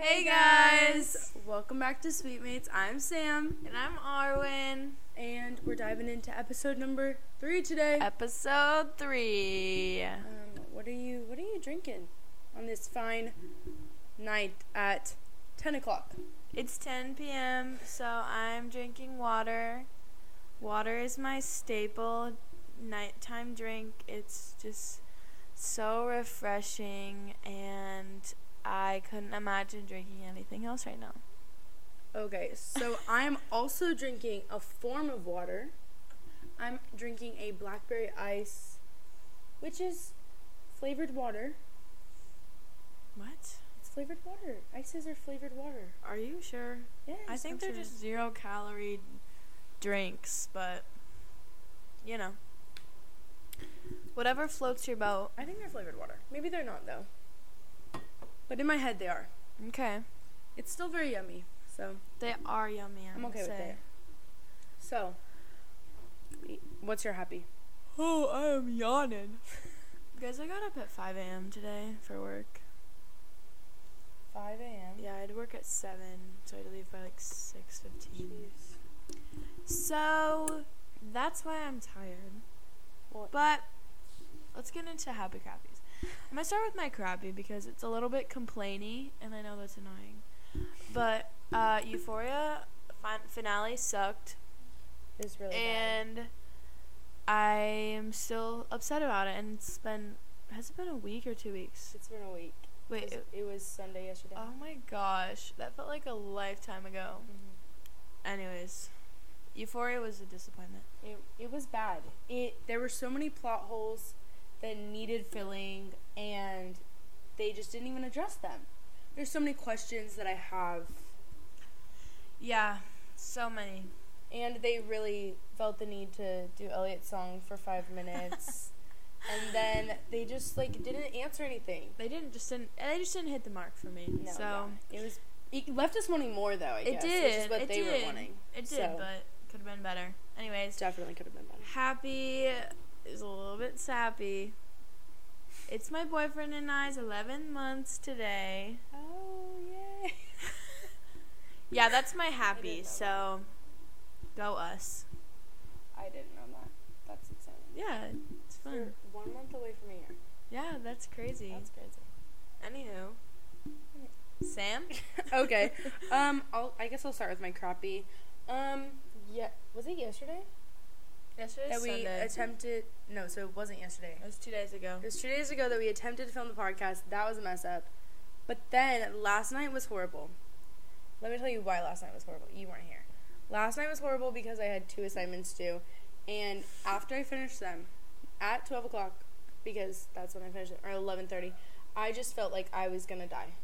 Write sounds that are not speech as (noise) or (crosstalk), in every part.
Hey guys! Welcome back to Sweetmates. I'm Sam, And I'm Arwen. and we're diving into episode number three today. Episode three. Um, what are you What are you drinking on this fine night at ten o'clock? It's 10 p.m., so I'm drinking water. Water is my staple nighttime drink. It's just so refreshing, and I couldn't imagine drinking anything else right now. Okay, so (laughs) I'm also drinking a form of water. I'm drinking a blackberry ice, which is flavored water. What? It's flavored water. Ices are flavored water. Are you sure? Yes, I think I'm they're sure. just zero calorie drinks, but you know. Whatever floats your boat. I think they're flavored water. Maybe they're not though. But in my head they are. Okay. It's still very yummy. So They are yummy. I I'm would okay with it. So what's your happy? Oh, I am yawning. (laughs) Guys, I got up at 5 a.m. today for work. Five AM. Yeah, I had to work at 7, so I had to leave by like 6.15. So, that's why I'm tired. What? But, let's get into Happy Crappies. I'm going to start with my crappy because it's a little bit complainy, and I know that's annoying. But, uh, Euphoria fin- finale sucked. It's really bad. and I am still upset about it. And it's been has it been a week or two weeks? It's been a week. Wait, It, it- it was Sunday yesterday. oh my gosh, that felt like a lifetime ago. Mhm. Anyways, Euphoria was a disappointment. It it was bad. It there were so many plot holes that needed filling and they just didn't even address them. There's so many questions that I have Yeah, so many. and they really felt the need to do Elliot's song for 5 minutes. (laughs) and then they just like didn't answer anything. They didn't just didn't they just didn't hit the mark for me. No, so yeah. it was it left us wanting more though, I it guess, did. which is what it they did. were wanting. It did, So- but could have been better. Anyways, Definitely could have been better. Happy is a little bit sappy. It's my boyfriend and I's 11 months today. Oh, yay. Yeah, that's my happy. So, go us. I didn't know that. That's exciting. Yeah, it's fun. You're one month away from a year. Yeah, that's crazy. That's crazy. Anywho, Sam. (laughs) okay. Um, I'll, I guess I'll start with my crappy. Um, yeah, was it yesterday Yesterday's that we Sunday. attempted? No, so it wasn't yesterday. it was two days ago. It was two days ago that we attempted to film the podcast. That was a mess up. But then last night was horrible. Let me tell you why last night was horrible. You weren't here. Last night was horrible because I had two assignments due, and after I finished them, at twelve o'clock, because that's when I finished it, or eleven thirty, I just felt like I was gonna die.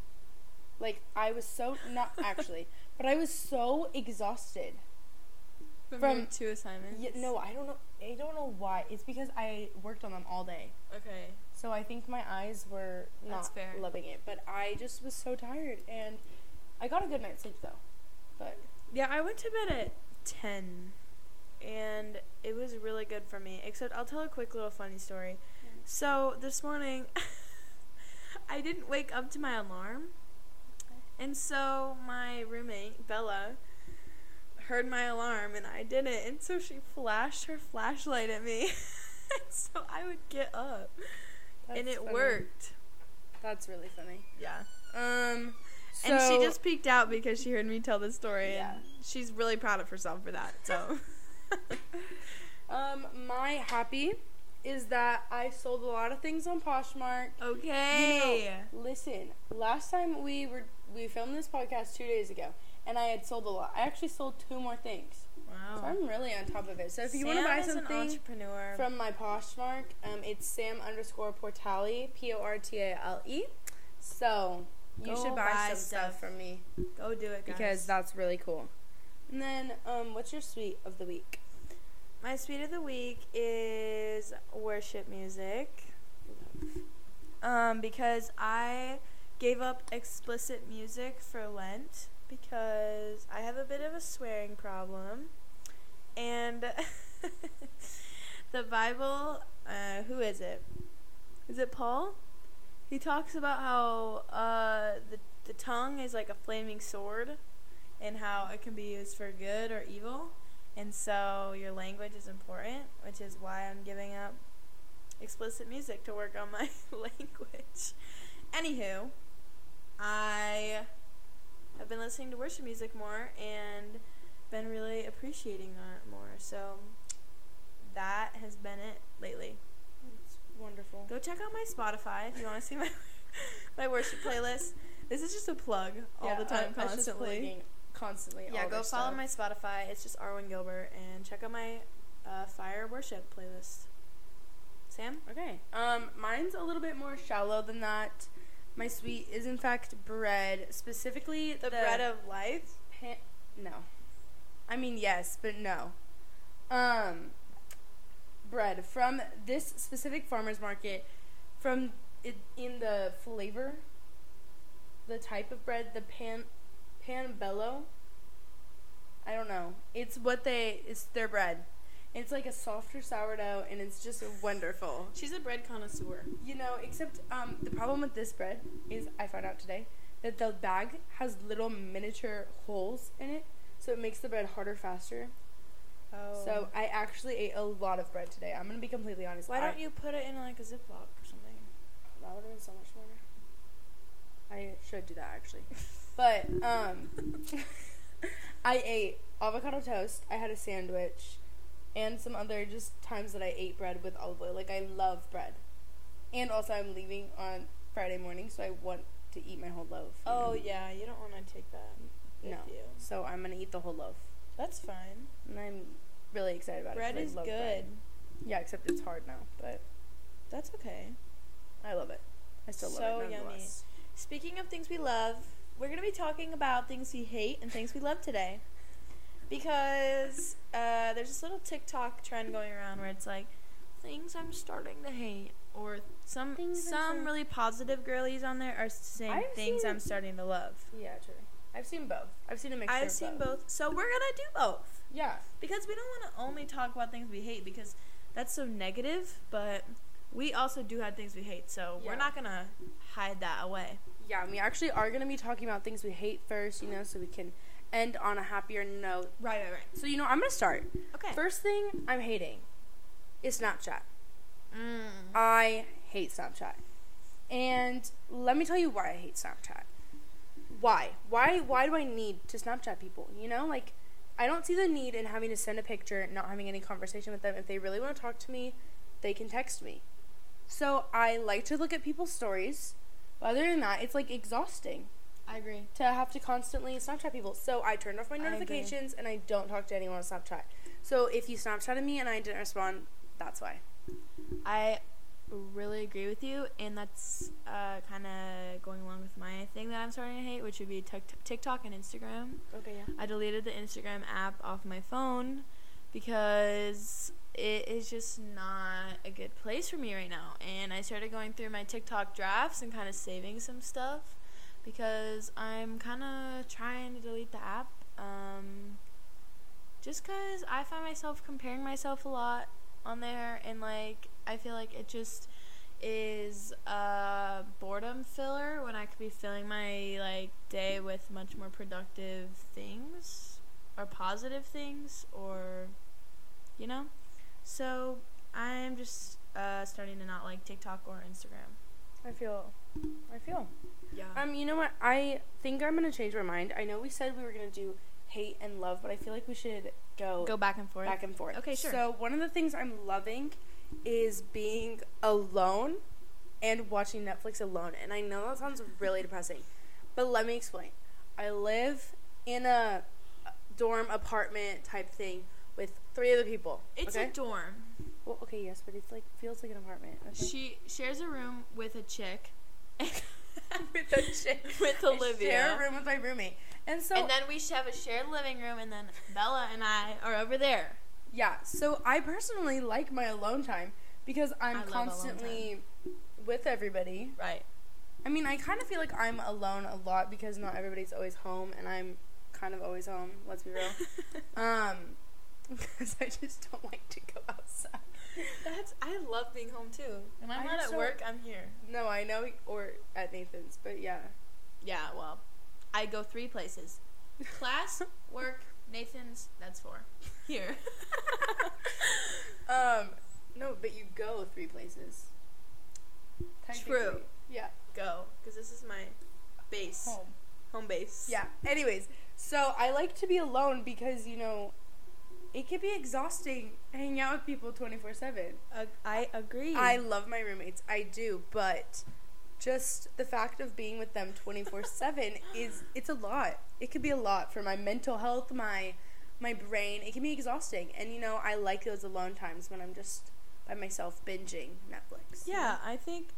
Like I was so not actually, but I was so exhausted. From, From- two assignments. Yeah, no, I don't know. I don't know why. It's because I worked on them all day. Okay. So I think my eyes were not loving it, but I just was so tired, and I got a good night's sleep though. But Yeah, I went to bed at ten, and it was really good for me. Except I'll tell a quick little funny story. Mm-hmm. So this morning, (laughs) I didn't wake up to my alarm, and so my roommate Bella heard my alarm, and I didn't, and so she flashed her flashlight at me, (laughs) so I would get up, and it funny. worked. That's really funny. Yeah. Um, and she just peeked out because she heard me tell the story, Yeah. and she's really proud of herself for that. So. (laughs) um, my happy is that I sold a lot of things on Poshmark. Okay. You know, listen, last time we were we filmed this podcast two days ago, and I had sold a lot. I actually sold two more things, wow. so I'm really on top of it. So if you want to buy something entrepreneur. from my Poshmark, um, it's Sam underscore Portale, P O R T A L E. So you Go should buy, buy some stuff. stuff. from me Go do it, guys. because that's really cool. And then, um, what's your sweet of the week? my sweet of the week is worship music. Um, because I gave up explicit music for Lent because I have a bit of a swearing problem, and (laughs) the Bible. Uh, who is it? Is it Paul? He talks about how uh, the the tongue is like a flaming sword and how it can be used for good or evil. And so your language is important, which is why I'm giving up explicit music to work on my (laughs) language. Anywho, I have been listening to worship music more and been really appreciating that more. So that has been it lately. It's wonderful. Go check out my Spotify if you want to see my (laughs) my worship playlist. This is just a plug all Yeah, the time, I- I was just constantly. constantly. Yeah, go follow stuff. my Spotify. It's just Arwen Gilbert, and check out my uh, Fire Worship playlist. Sam, Okay. Um, mine's a little bit more shallow than that. My sweet is in fact bread, specifically the, bread of life. pan- no. I mean yes, but no. Um, bread from this specific farmers market, from it in the flavor, the type of bread, the pan, pan panbello. I don't know. It's what they. It's their bread. It's like a softer sourdough, and it's just wonderful. She's a bread connoisseur. You know, except um, the problem with this bread is I found out today that the bag has little miniature holes in it, so it makes the bread harder faster. Oh. So I actually ate a lot of bread today. I'm gonna be completely honest. why I- don't you put it in like a Ziploc or something? That would have been so much more. I should do that actually, (laughs) but um, (laughs) I ate avocado toast. I had a sandwich, and some other just times that I ate bread with olive oil. Like I love bread, and also I'm leaving on Friday morning, so I want to eat my whole loaf. Oh know? yeah, you don't want to take that with no. you. So I'm gonna eat the whole loaf, That's fine. and I'm really excited about Bread it. is I love good. bread. Yeah, except it's hard now, but That's okay. I love it. I still love it. So yummy. Speaking of things we love, we're going to be talking about things we hate and things we love today. Because uh, there's this little TikTok trend going around where it's like things I'm starting to hate, or some Things some really positive girlies on there are saying I've things I'm starting to love. Yeah, true. I've seen both. I've seen a mixture. I've seen both. both, so we're gonna do both Yeah. because we don't want to only talk about things we hate because that's so negative, but we also do have things we hate, so we're not gonna hide that away. Yeah, we actually are going to be talking about things we hate first, you know, so we can end on a happier note. Right, right, right. So, you know, I'm to start. Okay. First thing I'm hating is Snapchat. Mm. I hate Snapchat. And let me tell you why I hate Snapchat. Why? Why why do I need to Snapchat people? You know, like I don't see the need in having to send a picture, not having any conversation with them. If they really want to talk to me, they can text me. So I like to look at people's stories. But other than that, it's like exhausting I agree. to have to constantly Snapchat people. So I turned off my I notifications and I don't talk to anyone on Snapchat. So if you Snapchatted me and I didn't respond, that's why. I really agree with you, and that's uh, kind of going along with my thing that I'm starting to hate, which would be Tik- TikTok and Instagram. Okay, yeah. I deleted the Instagram app off my phone because it is just not a good place for me right now. And I started going through my TikTok drafts and kind of saving some stuff because I'm kind of trying to delete the app. Um, just because I find myself comparing myself a lot on there, and like I feel like it just is a boredom filler when I could be filling my like day with much more productive things or positive things or you know. So I'm just uh, starting to not like TikTok or Instagram. I feel I feel. Yeah. Um, you know what? I think I'm gonna change my mind. I know we said we were gonna do hate and love, but I feel like we should go, Go back and forth. back and forth. Okay, sure. So one of the things I'm loving is being alone and watching Netflix alone. And I know that sounds really depressing, but let me explain. I live in a dorm apartment type thing with three other people. It's okay? a dorm. well, okay, yes, but it's like feels like an apartment. Okay? She shares a room with a chick. With a. (laughs) With Olivia. share a room with my roommate, and so and then we have a shared living room, and then Bella and I are over there. Yeah, so I personally like my alone time because I'm I love alone constantly with everybody. Right. I mean, I kind of feel like I'm alone a lot because not everybody's always home, and I'm kind of always home. Let's be real. (laughs) um, (laughs) because I just don't like to go outside. (laughs) That's I love being home too. When I'm I not at don't- work, I'm here. No, I know, or at Nathan's, but yeah. Yeah, well, I go three places: class, (laughs) work, Nathan's. That's four. (laughs) Here. Um, no, but you go three places. True. Yeah. go, because this is my base, Home. home base. Yeah. Anyways, so I like to be alone because you know, it can be exhausting hanging out with people twenty four seven. Ag- I agree. I love my roommates. I do, but just the fact of being with them 24/7 (laughs) is it's a lot. It could be a lot for my mental health, my my brain. It can be exhausting. And you know, I like those alone times when I'm just by myself binging Netflix. Yeah, I think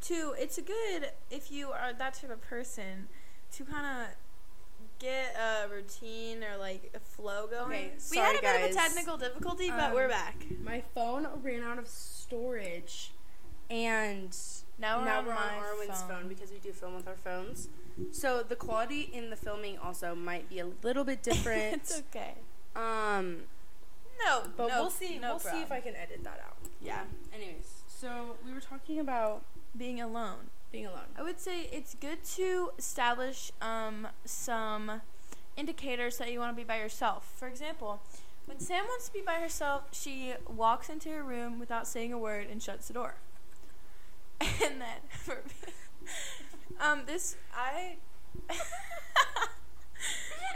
too. It's a good if you are that type of person to kind of get a routine or like a flow going. Okay, we had a bit of a technical difficulty, but Um, we're back. My phone ran out of storage and Now we're now on we're on Arwen's phone. phone. because we do film with our phones. So the quality in the filming also might be a little bit (laughs) different. it's okay. um No, But no, we'll see. No we'll see if I can edit that out. Yeah, Anyways, so we were talking about being alone. Being alone. I would say it's good to establish um, some indicators that you want to be by yourself. For example, when Sam wants to be by herself, she walks into her room without saying a word and shuts the door. (laughs) And then for (laughs) um, this I. (laughs)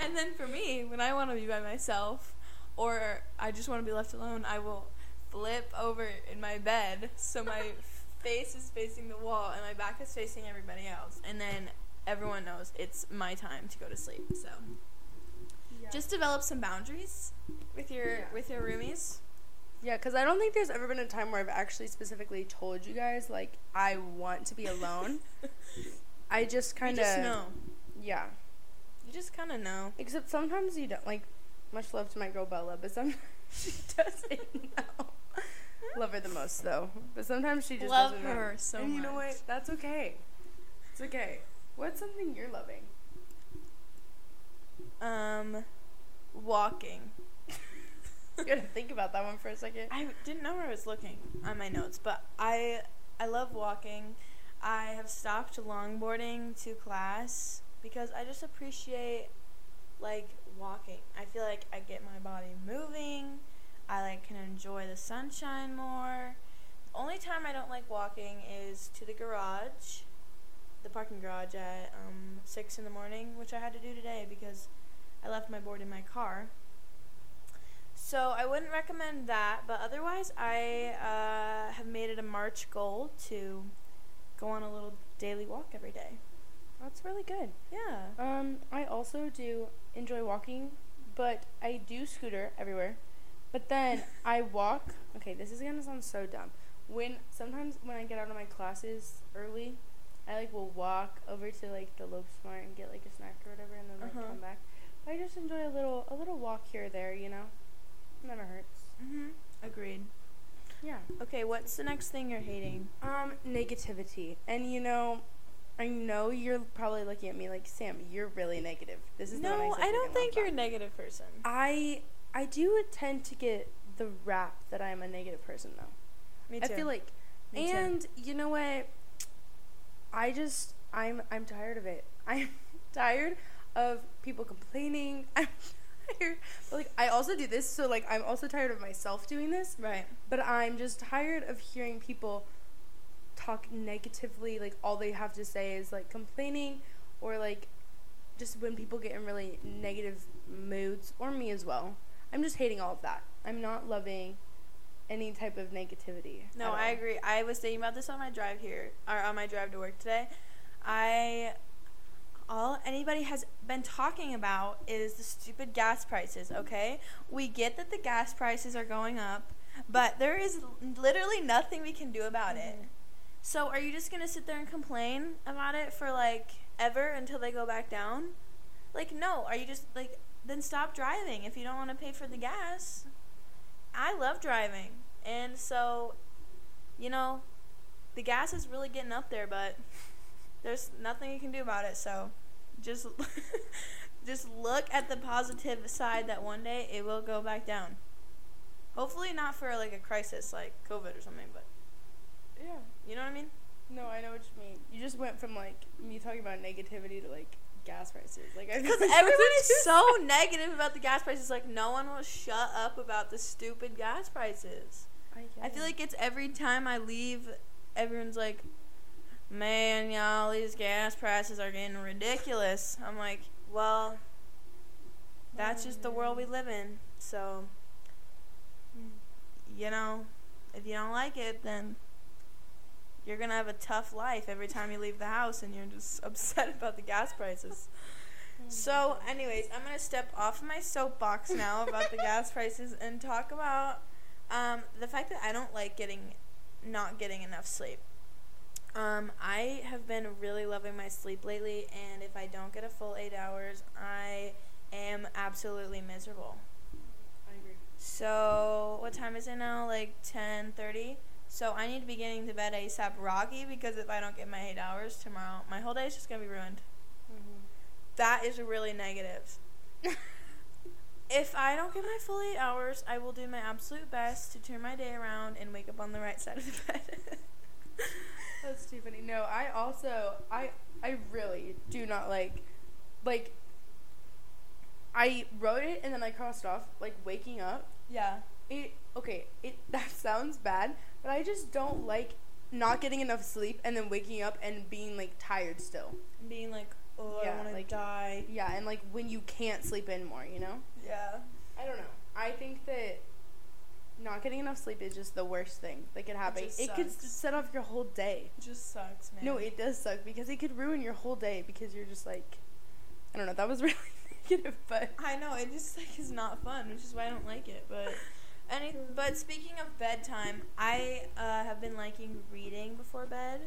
and then for me, when I want to be by myself, or I just want to be left alone, I will flip over in my bed so my face is facing the wall and my back is facing everybody else, and then everyone knows it's my time to go to sleep. So just develop some boundaries with your Yeah. with your roomies. yeah, because I don't think there's ever been a time where I've actually specifically told you guys like I want to be alone. (laughs) I just kind of just know. yeah. You just kind of know. Except sometimes you don't like. Much love to my girl Bella, but sometimes (laughs) she doesn't know. Love her the most though, but sometimes she just Love doesn't know. her so and you know what? That's okay. It's okay. What's something you're loving? Um, walking. (laughs) You gotta think about that one for a second. I didn't know where I was looking on my notes, but I I love walking. I have stopped longboarding to class because I just appreciate like walking. I feel like I get my body moving. I like can enjoy the sunshine more. The only time I don't like walking is to the garage, the parking garage at um, six in the morning, which I had to do today because I left my board in my car. So I wouldn't recommend that, but otherwise, I uh, have made it a March goal to go on a little daily walk every day. That's really good. Yeah. Um, I also do enjoy walking, but I do scooter everywhere. But then I walk. Okay, this is gonna sound so dumb. When sometimes when I get out of my classes early, I like will walk over to like the Lope Smart and get like a snack or whatever, and then like Uh-huh. come back. I just enjoy a little a little walk here or there. You know, never hurts. Mhm. Agreed. Yeah. Okay, what's the next thing you're hating? Um, negativity, and you know. I know you're probably looking at me like Sam. You're really negative. This is No, I don't think you're a negative person. I I do tend to get the rap that I'm a negative person though. Me too. I feel like Me too. and you know what? I just I'm I'm tired of it. (laughs) I'm tired of people complaining. (laughs) I'm tired. But like I also do this, so like I'm also tired of myself doing this. right. But I'm just tired of hearing people talk negatively. Like all they have to say is like complaining or like just when people get in really negative moods, or me as well. I'm just hating all of that. I'm not loving any type of negativity. No, I agree. I was thinking about this on my drive here, or on my drive to work today. I all anybody has been talking about is the stupid gas prices. Okay, we get that the gas prices are going up, but there is literally nothing we can do about it. Mhm. So, are you just gonna sit there and complain about it for like ever until they go back down? Like, no. Are you just like then stop driving if you don't want to pay for the gas? I love driving, and so, you know, the gas is really getting up there, but (laughs) there's nothing you can do about it. So, just (laughs) just look at the positive side that one day it will go back down. Hopefully, not for like a crisis like COVID or something, but Yeah. you know what I mean? No, I know what you mean. You just went from like me talking about negativity to like gas prices. Like Because (laughs) (laughs) everyone is so negative about the gas prices. Like no one will shut up about the stupid gas prices. I, I feel like it's every time I leave, everyone's like, "Man, y'all, these gas prices are getting ridiculous." I'm like, "Well, that's just the world we mm. live in." So, mm. you know, if you don't like it, then you're gonna have a tough life every time you leave the house, and you're just (laughs) upset about the gas prices. So, anyways, I'm gonna step off my soapbox now about the gas (laughs) prices and talk about um, the fact that I don't like getting, not getting enough sleep. Um, I have been really loving my sleep lately, and if I don't get a full eight hours, I am absolutely miserable. I agree. So, what time is it now? Like 10:30. So I need to be getting to bed ASAP, Rocky, because if I don't get my eight hours tomorrow, my whole day is just gonna be ruined. Mm-hmm. That is really negative. (laughs) if I don't get my full eight hours, I will do my absolute best to turn my day around and wake up on the right side of the (laughs) bed. That's too funny. No, I also I I really do not like like I wrote it and then I crossed off like waking up. yeah. It okay, it (laughs) that sounds bad, but I just don't like not getting enough sleep and then waking up and being like tired still. Being like, oh, Yeah, I want to like- die. Yeah, and like when you can't sleep in more, you know? Yeah. I don't know. I think that not getting enough sleep is just the worst thing that could happen. just It, could set off your whole day. It just sucks, man. No, it does suck because it could ruin your whole day because you're just like, I don't know. That was (laughs) really negative, but I know it just like is not fun, which is why I don't like it. But (laughs) any, but speaking of bedtime, I uh, have been liking reading before bed.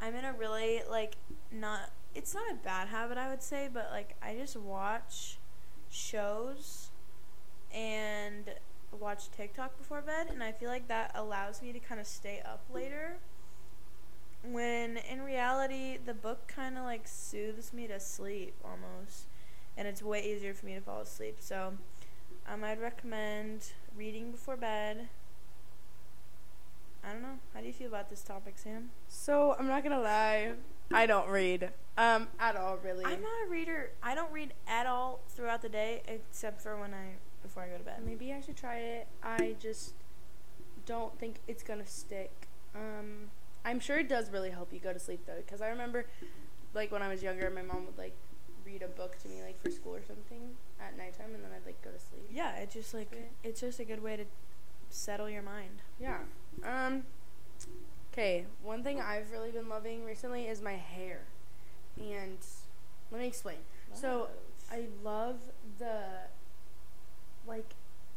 I'm in a really like not. It's not a bad habit, I would say, but like I just watch shows and watch TikTok before bed, and I feel like that allows me to kind of stay up later. When in reality, the book kind of like soothes me to sleep almost and it's way easier for me to fall asleep. So, um, I'd recommend reading before bed. I don't know. How do you feel about this topic, Sam? so I'm not gonna lie, I don't read um at all really. I'm not a reader. I don't read at all throughout the day, except for when I before I go to bed. Maybe I should try it. I just don't think it's gonna stick. Um, I'm sure it does really help you go to sleep though, because I remember, like when I was younger, my mom would like read a book to me like for school or something at nighttime, and then I'd like go to sleep. Yeah, it's just like Okay. it's just a good way to settle your mind. Yeah. Um. Okay. One thing I've really been loving recently is my hair, and let me explain. So I love the like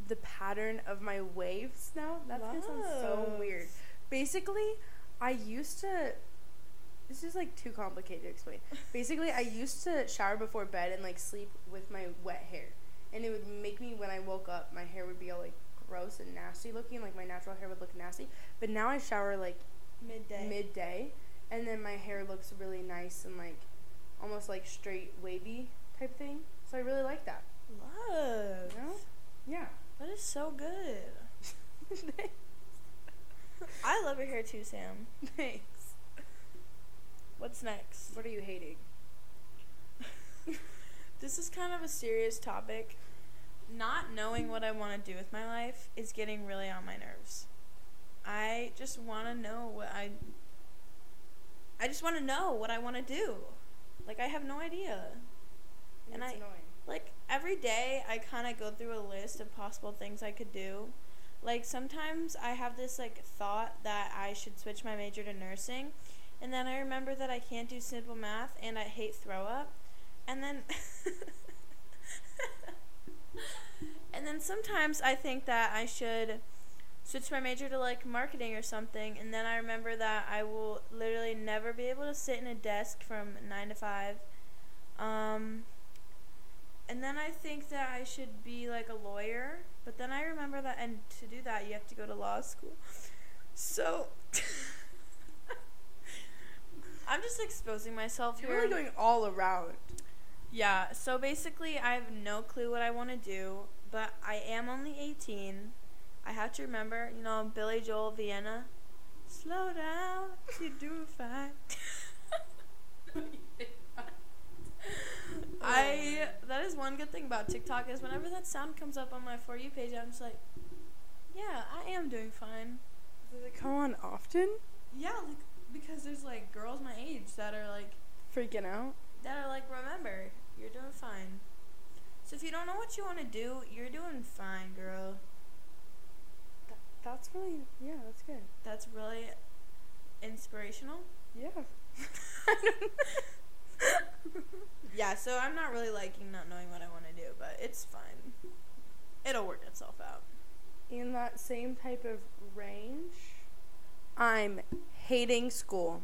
the pattern of my waves now. That's gonna sound so weird. Basically, I used to. This is like too complicated to explain. (laughs) Basically, I used to shower before bed and like sleep with my wet hair, and it would make me when I woke up, my hair would be all like gross and nasty looking. Like my natural hair would look nasty. But now I shower like midday. midday, and then my hair looks really nice and like almost like straight wavy type thing. So I really like that. Love. You know? Yeah. That is so good. (laughs) (laughs) I love your hair too, Sam. Thanks. What's next? What are you hating? (laughs) This is kind of a serious topic. Not knowing what I want to do with my life is getting really on my nerves. I just want to know what I I just want to know what I want to do. Like I have no idea. And it's I- annoying. Like every day I kind of go through a list of possible things I could do. Like sometimes I have this like thought that I should switch my major to nursing, and then I remember that I can't do simple math and I hate throw up. And then (laughs) And then sometimes I think that I should switch my major to like marketing or something and then I remember that I will literally never be able to sit in a desk from 9 to 5. Um and then I think that I should be like a lawyer, but then I remember that and to do that you have to go to law school. So (laughs) I'm just exposing myself You're here. really going all around. Yeah, so basically, I have no clue what I want to do, but I am only 18. I have to remember, you know, Billy Joel Vienna. Slow down, you're doing fine. I that is one good thing about TikTok is whenever that sound comes up on my for you page, I'm just like, yeah, I am doing fine. Does it come on often? Yeah, like because there's like girls my age that are like Freaking out. that are like, remember, you're doing fine. So if you don't know what you want to do, you're doing fine, girl. That, that's really yeah, that's good. That's really inspirational. Yeah. (laughs) (laughs) Yeah, so I'm not really liking not knowing what I want to do, but it's fine. It'll work itself out. In that same type of range, I'm hating school.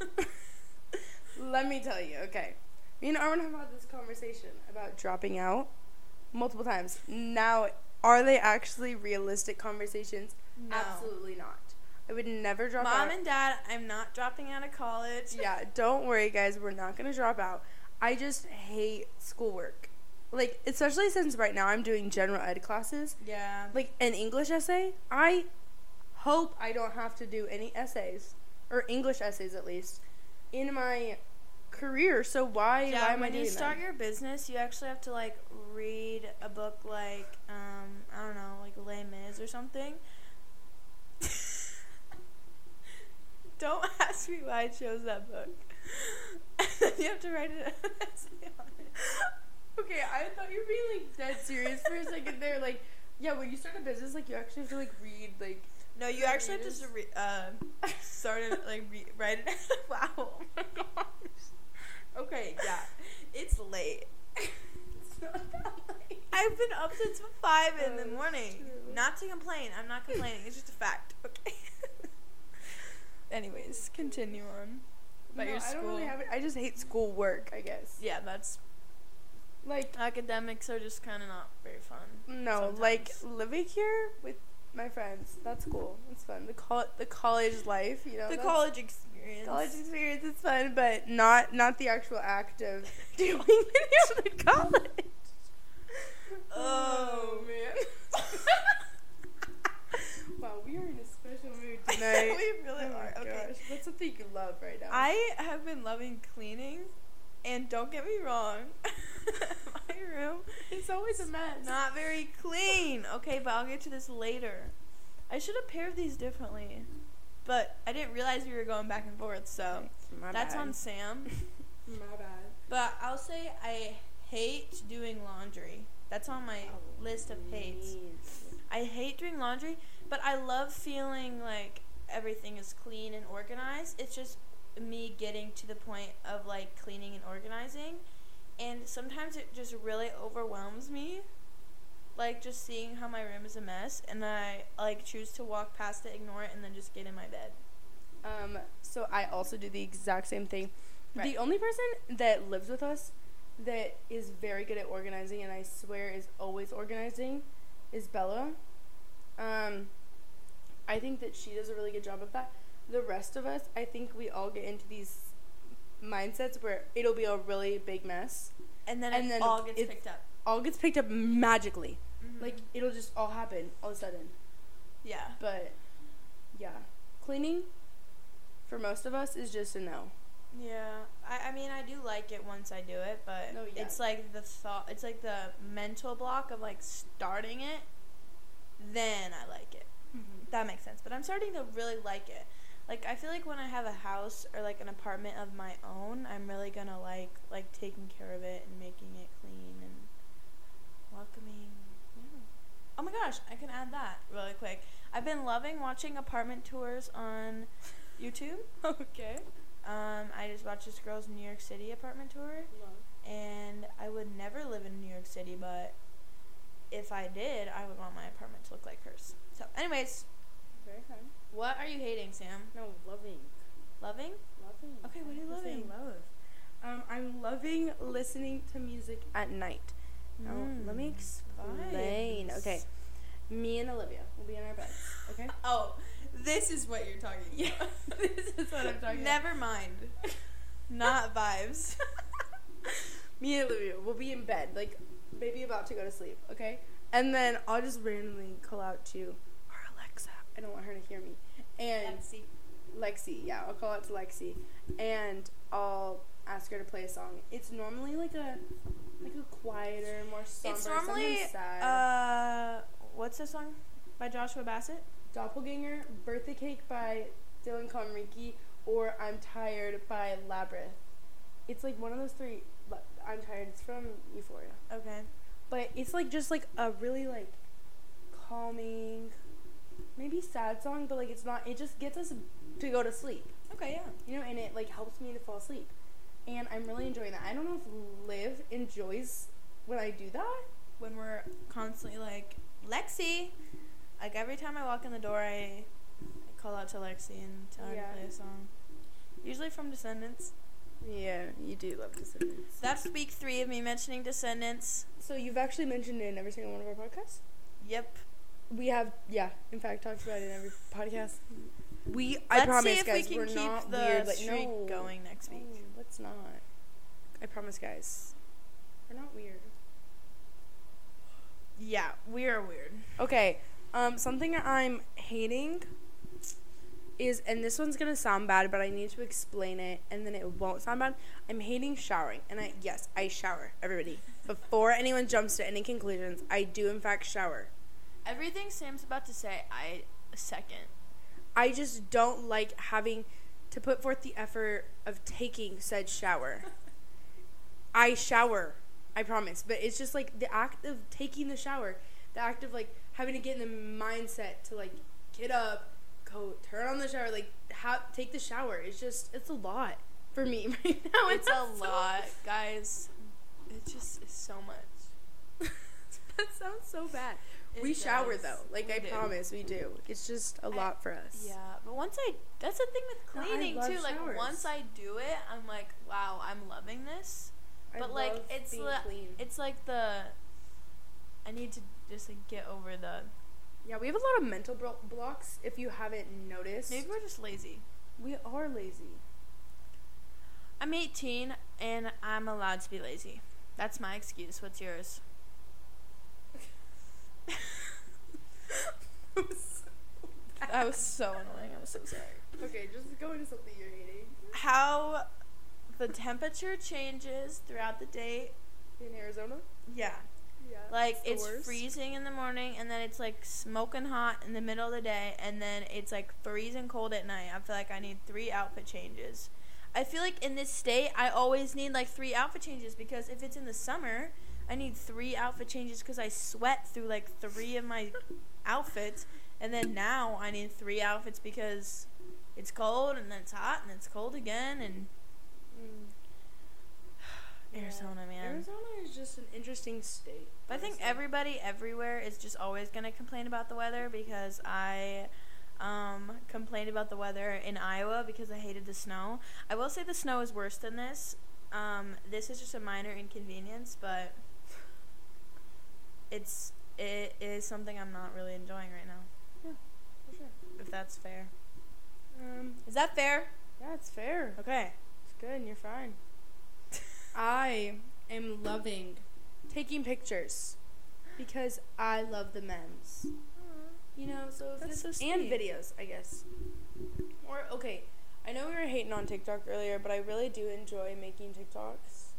(laughs) Let me tell you, okay. Me and Arwen have had this conversation about dropping out multiple times. Now, are they actually realistic conversations? No. Absolutely not. I would never drop Mom out. Mom and Dad, I'm not dropping out of college. yeah, don't worry, guys. We're not gonna drop out. I just hate schoolwork. Like, especially since right now I'm doing general ed classes. Yeah. Like an English essay, I hope I don't have to do any essays or English essays at least in my career. So why yeah, why am I when you start that? your business, you actually have to like read a book like um I don't know, like Les Mis or something. (laughs) don't ask me why I chose that book. (laughs) you have to write an essay on it. Okay, I thought you were being like dead serious for a second there. Like, yeah, when you start a business, like you actually have to like read like. No, you actually have to just re- uh, start it like re- (laughs) write it. (laughs) wow. (laughs) Oh my gosh. Okay, yeah, it's late. It's not that late. I've been up since five in the morning. Not to complain. I'm not complaining. It's just a fact. Okay. Anyways, continue on. About No, your I don't school. really have it. I just hate school work. I guess. yeah, that's Like academics are just kind of not very fun. no, like living here with my friends. That's cool. It's fun. The col the college life. You know. the college experience. college experience is fun, but not not the actual act of (laughs) doing videos in (laughs) college. Oh. Um. man. (laughs) wow, we are in a special mood tonight. we really oh are. Okay. gosh, what's something you love right now? I have been loving cleaning, and don't get me wrong, it's always a mess. not very clean. Okay, but I'll get to this later. I should have paired these differently, but I didn't realize we were going back and forth. So My that's bad. on Sam. (laughs) My bad. But I'll say I hate doing laundry. That's on my Oh, list of hates. I hate doing laundry, but I love feeling like everything is clean and organized. It's just me getting to the point of like cleaning and organizing. And sometimes it just really overwhelms me. Like just seeing how my room is a mess and I like choose to walk past it, ignore it and then just get in my bed. Um, so I also do the exact same thing. Right. The only person that lives with us that is very good at organizing and I swear is always organizing is Bella. Um, I think that she does a really good job of that. The rest of us, I think we all get into these mindsets where it'll be a really big mess. And then And it then all gets it- picked up. All gets picked up magically. Mhm. Like it'll just all happen all of a sudden. yeah. But yeah, cleaning for most of us is just a no. Yeah, I, I mean I do like it once I do it, but No, yeah. it's like the thought, it's like the mental block of like starting it. Then I like it. That makes sense. But I'm starting to really like it. Like I feel like when I have a house or like an apartment of my own, I'm really gonna like like taking care of it and making it clean and welcoming. Yeah. Oh my gosh, I can add that really quick. I've been loving watching apartment tours on (laughs) YouTube. okay. Um, I just watched this girl's New York City apartment tour, Love. and I would never live in New York City, but if I did, I would want my apartment to look like hers. So, anyways, Fun. what are you hating, Sam? No, loving. Loving? Loving. Okay, what are you I have to say loving? Love. Um, I'm loving listening to music at night. Now, let me Mm, explain. Okay. Me and Olivia will be in our beds. Okay. (laughs) Oh, this is what you're talking Yeah, (laughs) this is what I'm talking about. Never mind. (laughs) Not vibes. Me and Olivia will be in bed, like maybe about to go to sleep. Okay. And then I'll just randomly call out to. I don't want her to hear me. And Etsy. Lexi. Yeah, I'll call out to Lexi, and I'll ask her to play a song. It's normally like a like a quieter, more somber, it's normally sad. uh, what's the song by Joshua Bassett? Doppelganger, Birthday Cake by Dylan Conrique, or I'm Tired by Labrinth. It's like one of those three. But I'm tired. It's from Euphoria. Okay. But it's like just like a really like calming, maybe sad song, but like it's not. It just gets us to go to sleep. Okay, yeah. You know, and it like helps me to fall asleep. And I'm really enjoying that. I don't know if Liv enjoys when I do that. When we're constantly like Lexi, like every time I walk in the door, I, I call out to Lexi and tell her Yeah. to play a song. Usually from Descendants. Yeah, you do love Descendants. That's week three of me mentioning Descendants. So you've actually mentioned it in every single one of our podcasts. Yep. We have, yeah, in fact, talked about it in every podcast. We, I Let's promise, see if guys, we we're can keep not the weird. Like, streak no, going next week. No, let's not. I promise, guys, we're not weird. Yeah, we are weird. Okay, um, something I'm hating is, and this one's gonna sound bad, but I need to explain it, and then it won't sound bad. I'm hating showering, and I yes, I shower. Everybody, before anyone jumps to any conclusions, I do in fact shower. Everything Sam's about to say, I second. I just don't like having to put forth the effort of taking said shower. (laughs) I shower, I promise, but it's just like the act of taking the shower, the act of like having to get in the mindset to like get up, go turn on the shower, like ha- take the shower. It's just it's a lot for me (laughs) right now. It's a (laughs) so- lot, guys. It just is so much. that sounds so bad. It we shower does. though, like We I do. promise we do. It's just a I- lot for us. Yeah, but once I that's the thing with cleaning love too. Like once I do it, I'm like, wow, I'm loving this. I But like love it's being li- clean. it's like the I need to just like get over the Yeah, we have a lot of mental blo- blocks. If you haven't noticed, maybe we're just lazy. we are lazy. I'm 18 and I'm allowed to be lazy. That's my excuse. What's yours? That was so annoying. I'm so sorry. okay, just go into something you're hating. How the temperature changes throughout the day. In Arizona? Yeah. Yeah. Like it's worst. freezing in the morning and then it's like smoking hot in the middle of the day and then it's like freezing cold at night. I feel like I need three outfit changes. I feel like in this state I always need like three outfit changes because if it's in the summer, I need three outfit changes cuz I sweat through like three of my outfits and then now I need three outfits because it's cold and then it's hot and it's cold again and Mm. (sighs) Arizona, man. Arizona is just an interesting state. But I think everybody everywhere is just always gonna complain about the weather because I um, complained about the weather in Iowa because I hated the snow. I will say the snow is worse than this. Um, this is just a minor inconvenience, but it's it is something I'm not really enjoying right now. Yeah, For sure. If that's fair, Um, is that fair? yeah, it's fair. Okay. It's good, and you're fine. (laughs) I am loving taking pictures because I love the memes. You know, so if That's this, so and videos, I guess. Or okay, I know we were hating on TikTok earlier, but I really do enjoy making TikToks.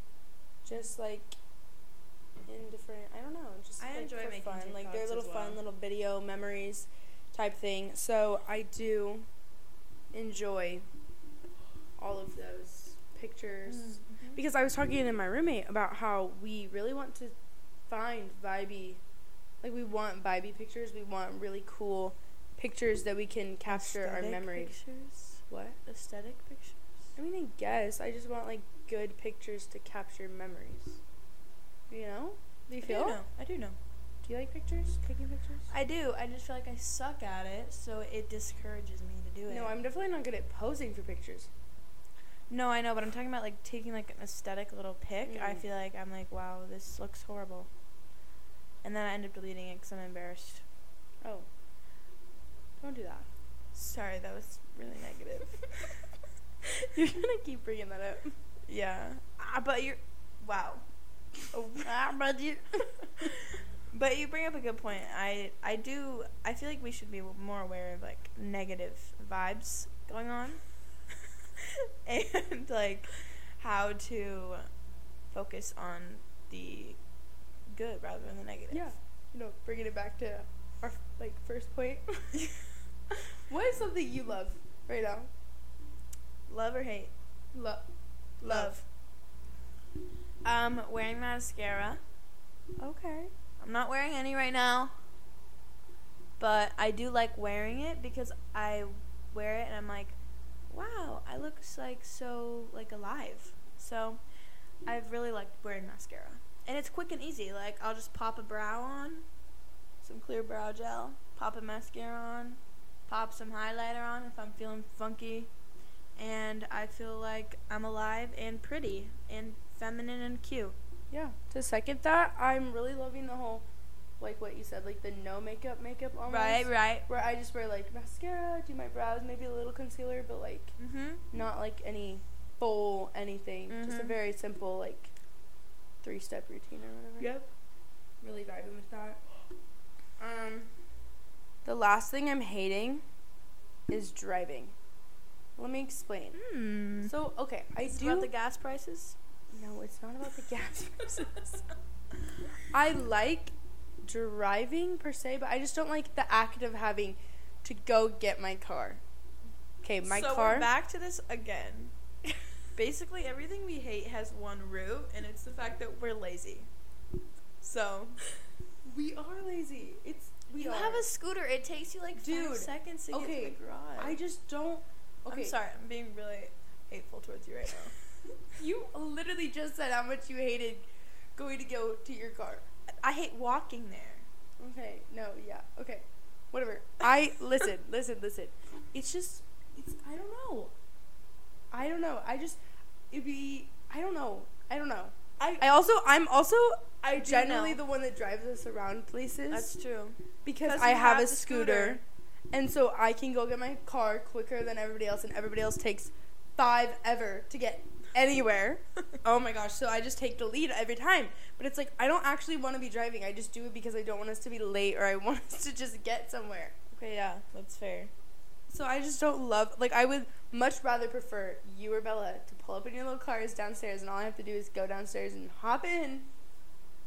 Just like in different, I don't know, just I like, enjoy for making fun, like they're little as fun little video memories type thing. So I do enjoy all of those pictures Mm-hmm. because I was talking to my roommate about how we really want to find vibey, like we want vibey pictures. We want really cool pictures that we can capture our Aesthetic memory. Pictures. What? Aesthetic pictures. I mean, I guess I just want like good pictures to capture memories. You know? Do you I feel? do know. I do know. Do you like pictures? Taking pictures? I do. I just feel like I suck at it, so it discourages me to do it. no, I'm definitely not good at posing for pictures. No, I know, but I'm talking about like taking like an aesthetic little pic. I Mm. feel like I'm like, wow, this looks horrible, and then I end up deleting it because I'm embarrassed. Oh. Don't do that. Sorry, that was really negative. (laughs) You're gonna keep bringing that up. yeah, ah, but you're, wow. Oh, but you, (laughs) but you bring up a good point. I I do. I feel like we should be more aware of like negative vibes going on (laughs) and like how to focus on the good rather than the negative. Yeah. You know, bringing it back to our like first point. (laughs) what is something you love right now? Love or hate? Love. Love. Um, wearing mascara. Okay. I'm not wearing any right now. But I do like wearing it because I wear it and I'm like, wow, I look like so like alive. So I've really liked wearing mascara. And it's quick and easy. Like I'll just pop a brow on, some clear brow gel, pop a mascara on, pop some highlighter on if I'm feeling funky. And I feel like I'm alive and pretty and feminine and cute. Yeah. To second that, I'm really loving the whole, like what you said, like the no makeup makeup almost. Right, right. Where I just wear like mascara, do my brows, maybe a little concealer, but like Mhm. not like any full anything. Just a Mhm. very simple like three step routine or whatever. Yep. Really vibing with that. Um, the last thing I'm hating is driving. Let me explain. Hmm. So okay, I Is it do. about the gas prices? No, it's not about the (laughs) gas prices. I like driving per se, but I just don't like the act of having to go get my car. Okay, my so car. we're back to this again. Basically, everything we hate has one root, and it's the fact that we're lazy. So we are lazy. It's we you are. have a scooter. It takes you like Dude, five seconds to get okay, to the garage. I just don't. Okay, I'm sorry. I'm being really hateful towards you right now. You literally just said how much you hated going to go to your car. I hate walking there. Okay, no, yeah, okay, whatever. (laughs) I listen, listen, listen. It's just, it's. I don't know. I don't know. I just, it'd be. I don't know. I don't know. I, I also, I'm also I generally know. the one that drives us around places That's true. Because I have, have a scooter, scooter. and so I can go get my car quicker than everybody else, and everybody else takes five ever to get anywhere. (laughs) oh my gosh! So I just take the lead every time. But it's like I don't actually want to be driving. I just do it because I don't want us to be late or I (laughs) want us to just get somewhere. Okay, yeah, that's fair. So I just don't love. Like I would much rather prefer you or Bella to pull up in your little cars downstairs, and all I have to do is go downstairs and hop in.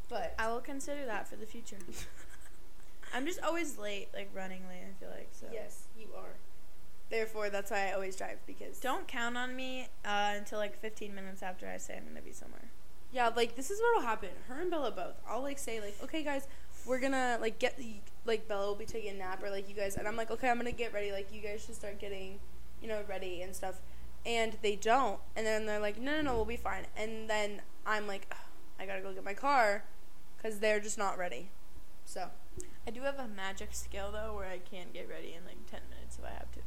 But I will consider that for the future. (laughs) I'm just always late, like running late. I feel like so. yes, you are. Therefore, that's why I always drive because Don't count on me uh, until like 15 minutes after I say I'm gonna be somewhere. Yeah, like this is what'll happen. Her and Bella both. I'll like say like, okay, guys, we're gonna like get the like Bella will be taking a nap or like you guys, and I'm like, okay, I'm gonna get ready. Like you guys should start getting, you know, ready and stuff. And they don't, and then they're like, no, no, no, we'll be fine. And then I'm like, "Ugh, I gotta go get my car, cause they're just not ready. So I do have a magic skill though, where I can get ready in like 10 minutes if I have to.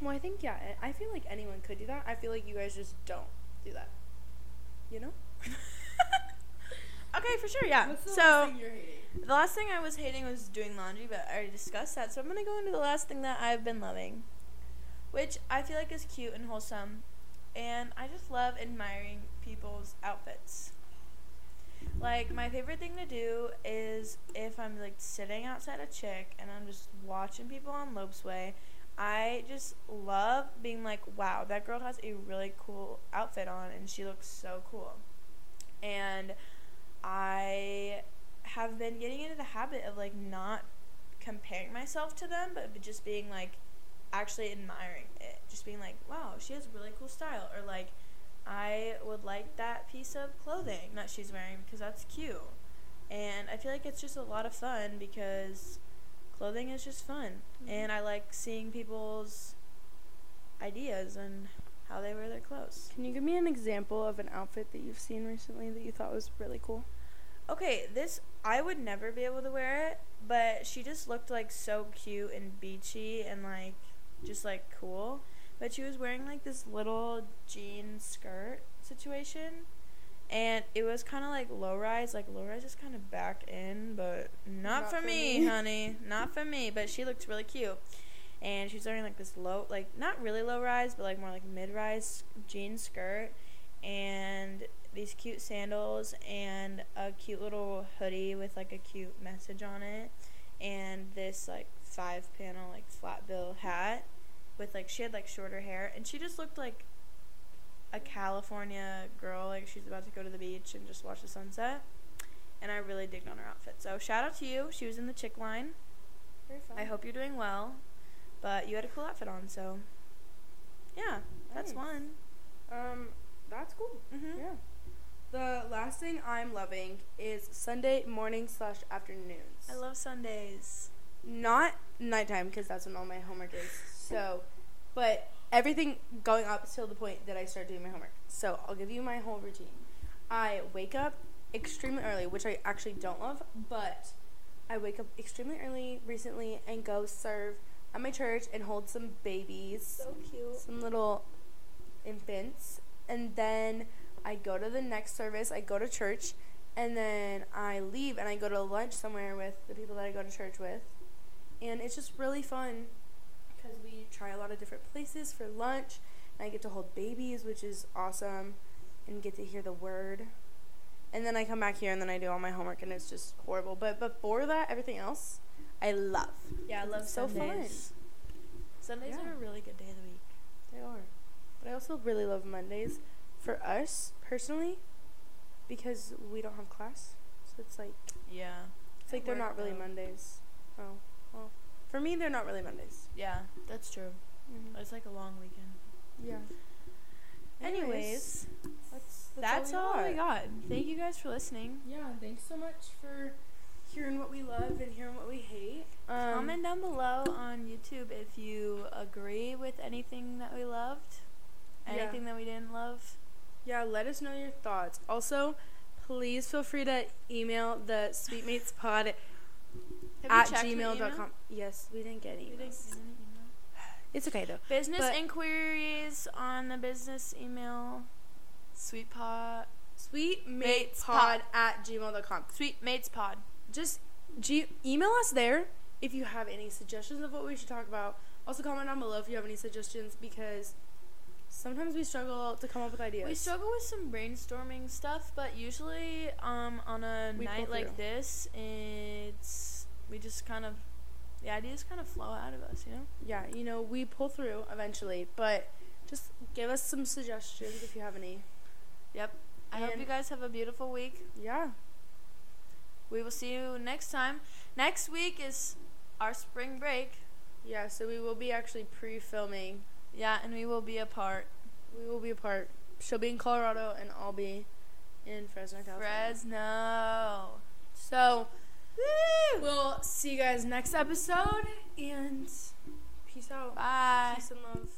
Well, I think yeah, I feel like anyone could do that. I feel like you guys just don't do that. You know? (laughs) okay, for sure, yeah. so the last thing I was hating was doing laundry, but I already discussed that. So I'm gonna go into the last thing that I've been loving, which I feel like is cute and wholesome, and I just love admiring people's outfits. Like my favorite thing to do is if I'm like sitting outside a chick and I'm just watching people on Lopesway. I just love being like, wow, that girl has a really cool outfit on and she looks so cool. And I have been getting into the habit of like not comparing myself to them, but just being like actually admiring it. Just being like, wow, she has really cool style. Or like, I would like that piece of clothing that she's wearing because that's cute. And I feel like it's just a lot of fun because clothing is just fun. Mm-hmm. And I like seeing people's ideas and how they wear their clothes. Can you give me an example of an outfit that you've seen recently that you thought was really cool? Okay, this I would never be able to wear it, but she just looked like so cute and beachy and like just like cool. But she was wearing like this little jean skirt situation, and it was kind of like low rise. Like low rise is kind of back in, but not, Not for, for me, me. (laughs) honey. Not for me. But she looked really cute, and she was wearing like this low, like not really low rise, but like more like mid rise jean skirt, and these cute sandals and a cute little hoodie with like a cute message on it and this like five panel like flat bill hat with like she had like shorter hair and she just looked like a California girl like she's about to go to the beach and just watch the sunset. And I really digged on her outfit. So shout out to you. She was in the chick line. Very fun. I hope you're doing well. But you had a cool outfit on, so yeah, that's Nice. one. Um, that's cool. Mhm. Yeah. The last thing I'm loving is Sunday morning slash afternoons. I love Sundays. not nighttime because that's when all my homework is. So, but everything going up till the point that I start doing my homework. So I'll give you my whole routine. I wake up extremely early, which I actually don't love, but I wake up extremely early recently and go serve at my church and hold some babies So cute. some little infants and then I go to the next service, I go to church, and then I leave and I go to lunch somewhere with the people that I go to church with. And it's just really fun because we try a lot of different places for lunch. And I get to hold babies, which is awesome, and get to hear the word. And then I come back here and then I do all my homework and it's just horrible. But before that, everything else I love. Yeah, I love It's so fun. Sundays. Sundays Yeah. are a really good day of the week. They are. But I also really love Mondays for us personally because we don't have class. So it's like Yeah. it's like they're not really though. Mondays. Oh, well. For me they're not really Mondays. Yeah, that's true. It's like a long weekend. Yeah. Anyways, that's that's, all, we got. Thank you guys for listening. Yeah, thanks so much for hearing what we love and hearing what we hate. Um, Comment down below on YouTube if you agree with anything that we loved, Yeah. anything that we didn't love. Yeah, let us know your thoughts. Also, please feel free to email the sweetmatespod Have at checked the email? gmail.com. Yes, we didn't get We didn't- we didn't email. It's okay though. Business But- inquiries on the business email. Sweet pot. Sweetmatespod at gmail.com. Sweet mates pod. just G- email us there if you have any suggestions of what we should talk about. Also, comment down below if you have any suggestions because sometimes we struggle to come up with ideas. We struggle with some brainstorming stuff, but usually um, on a We night like this, it's we just kind of the ideas kind of flow out of us, you know. Yeah, you know, we pull through eventually, but just give us some suggestions if you have any. Yep. I hope you guys have a beautiful week. Yeah. We will see you next time. Next week is our spring break. Yeah, so we will be actually pre filming. Yeah, and we will be apart. We will be apart. She'll be in Colorado and I'll be in Fresno, California. Fresno. So, we'll see you guys next episode and peace out. Bye. Peace and love.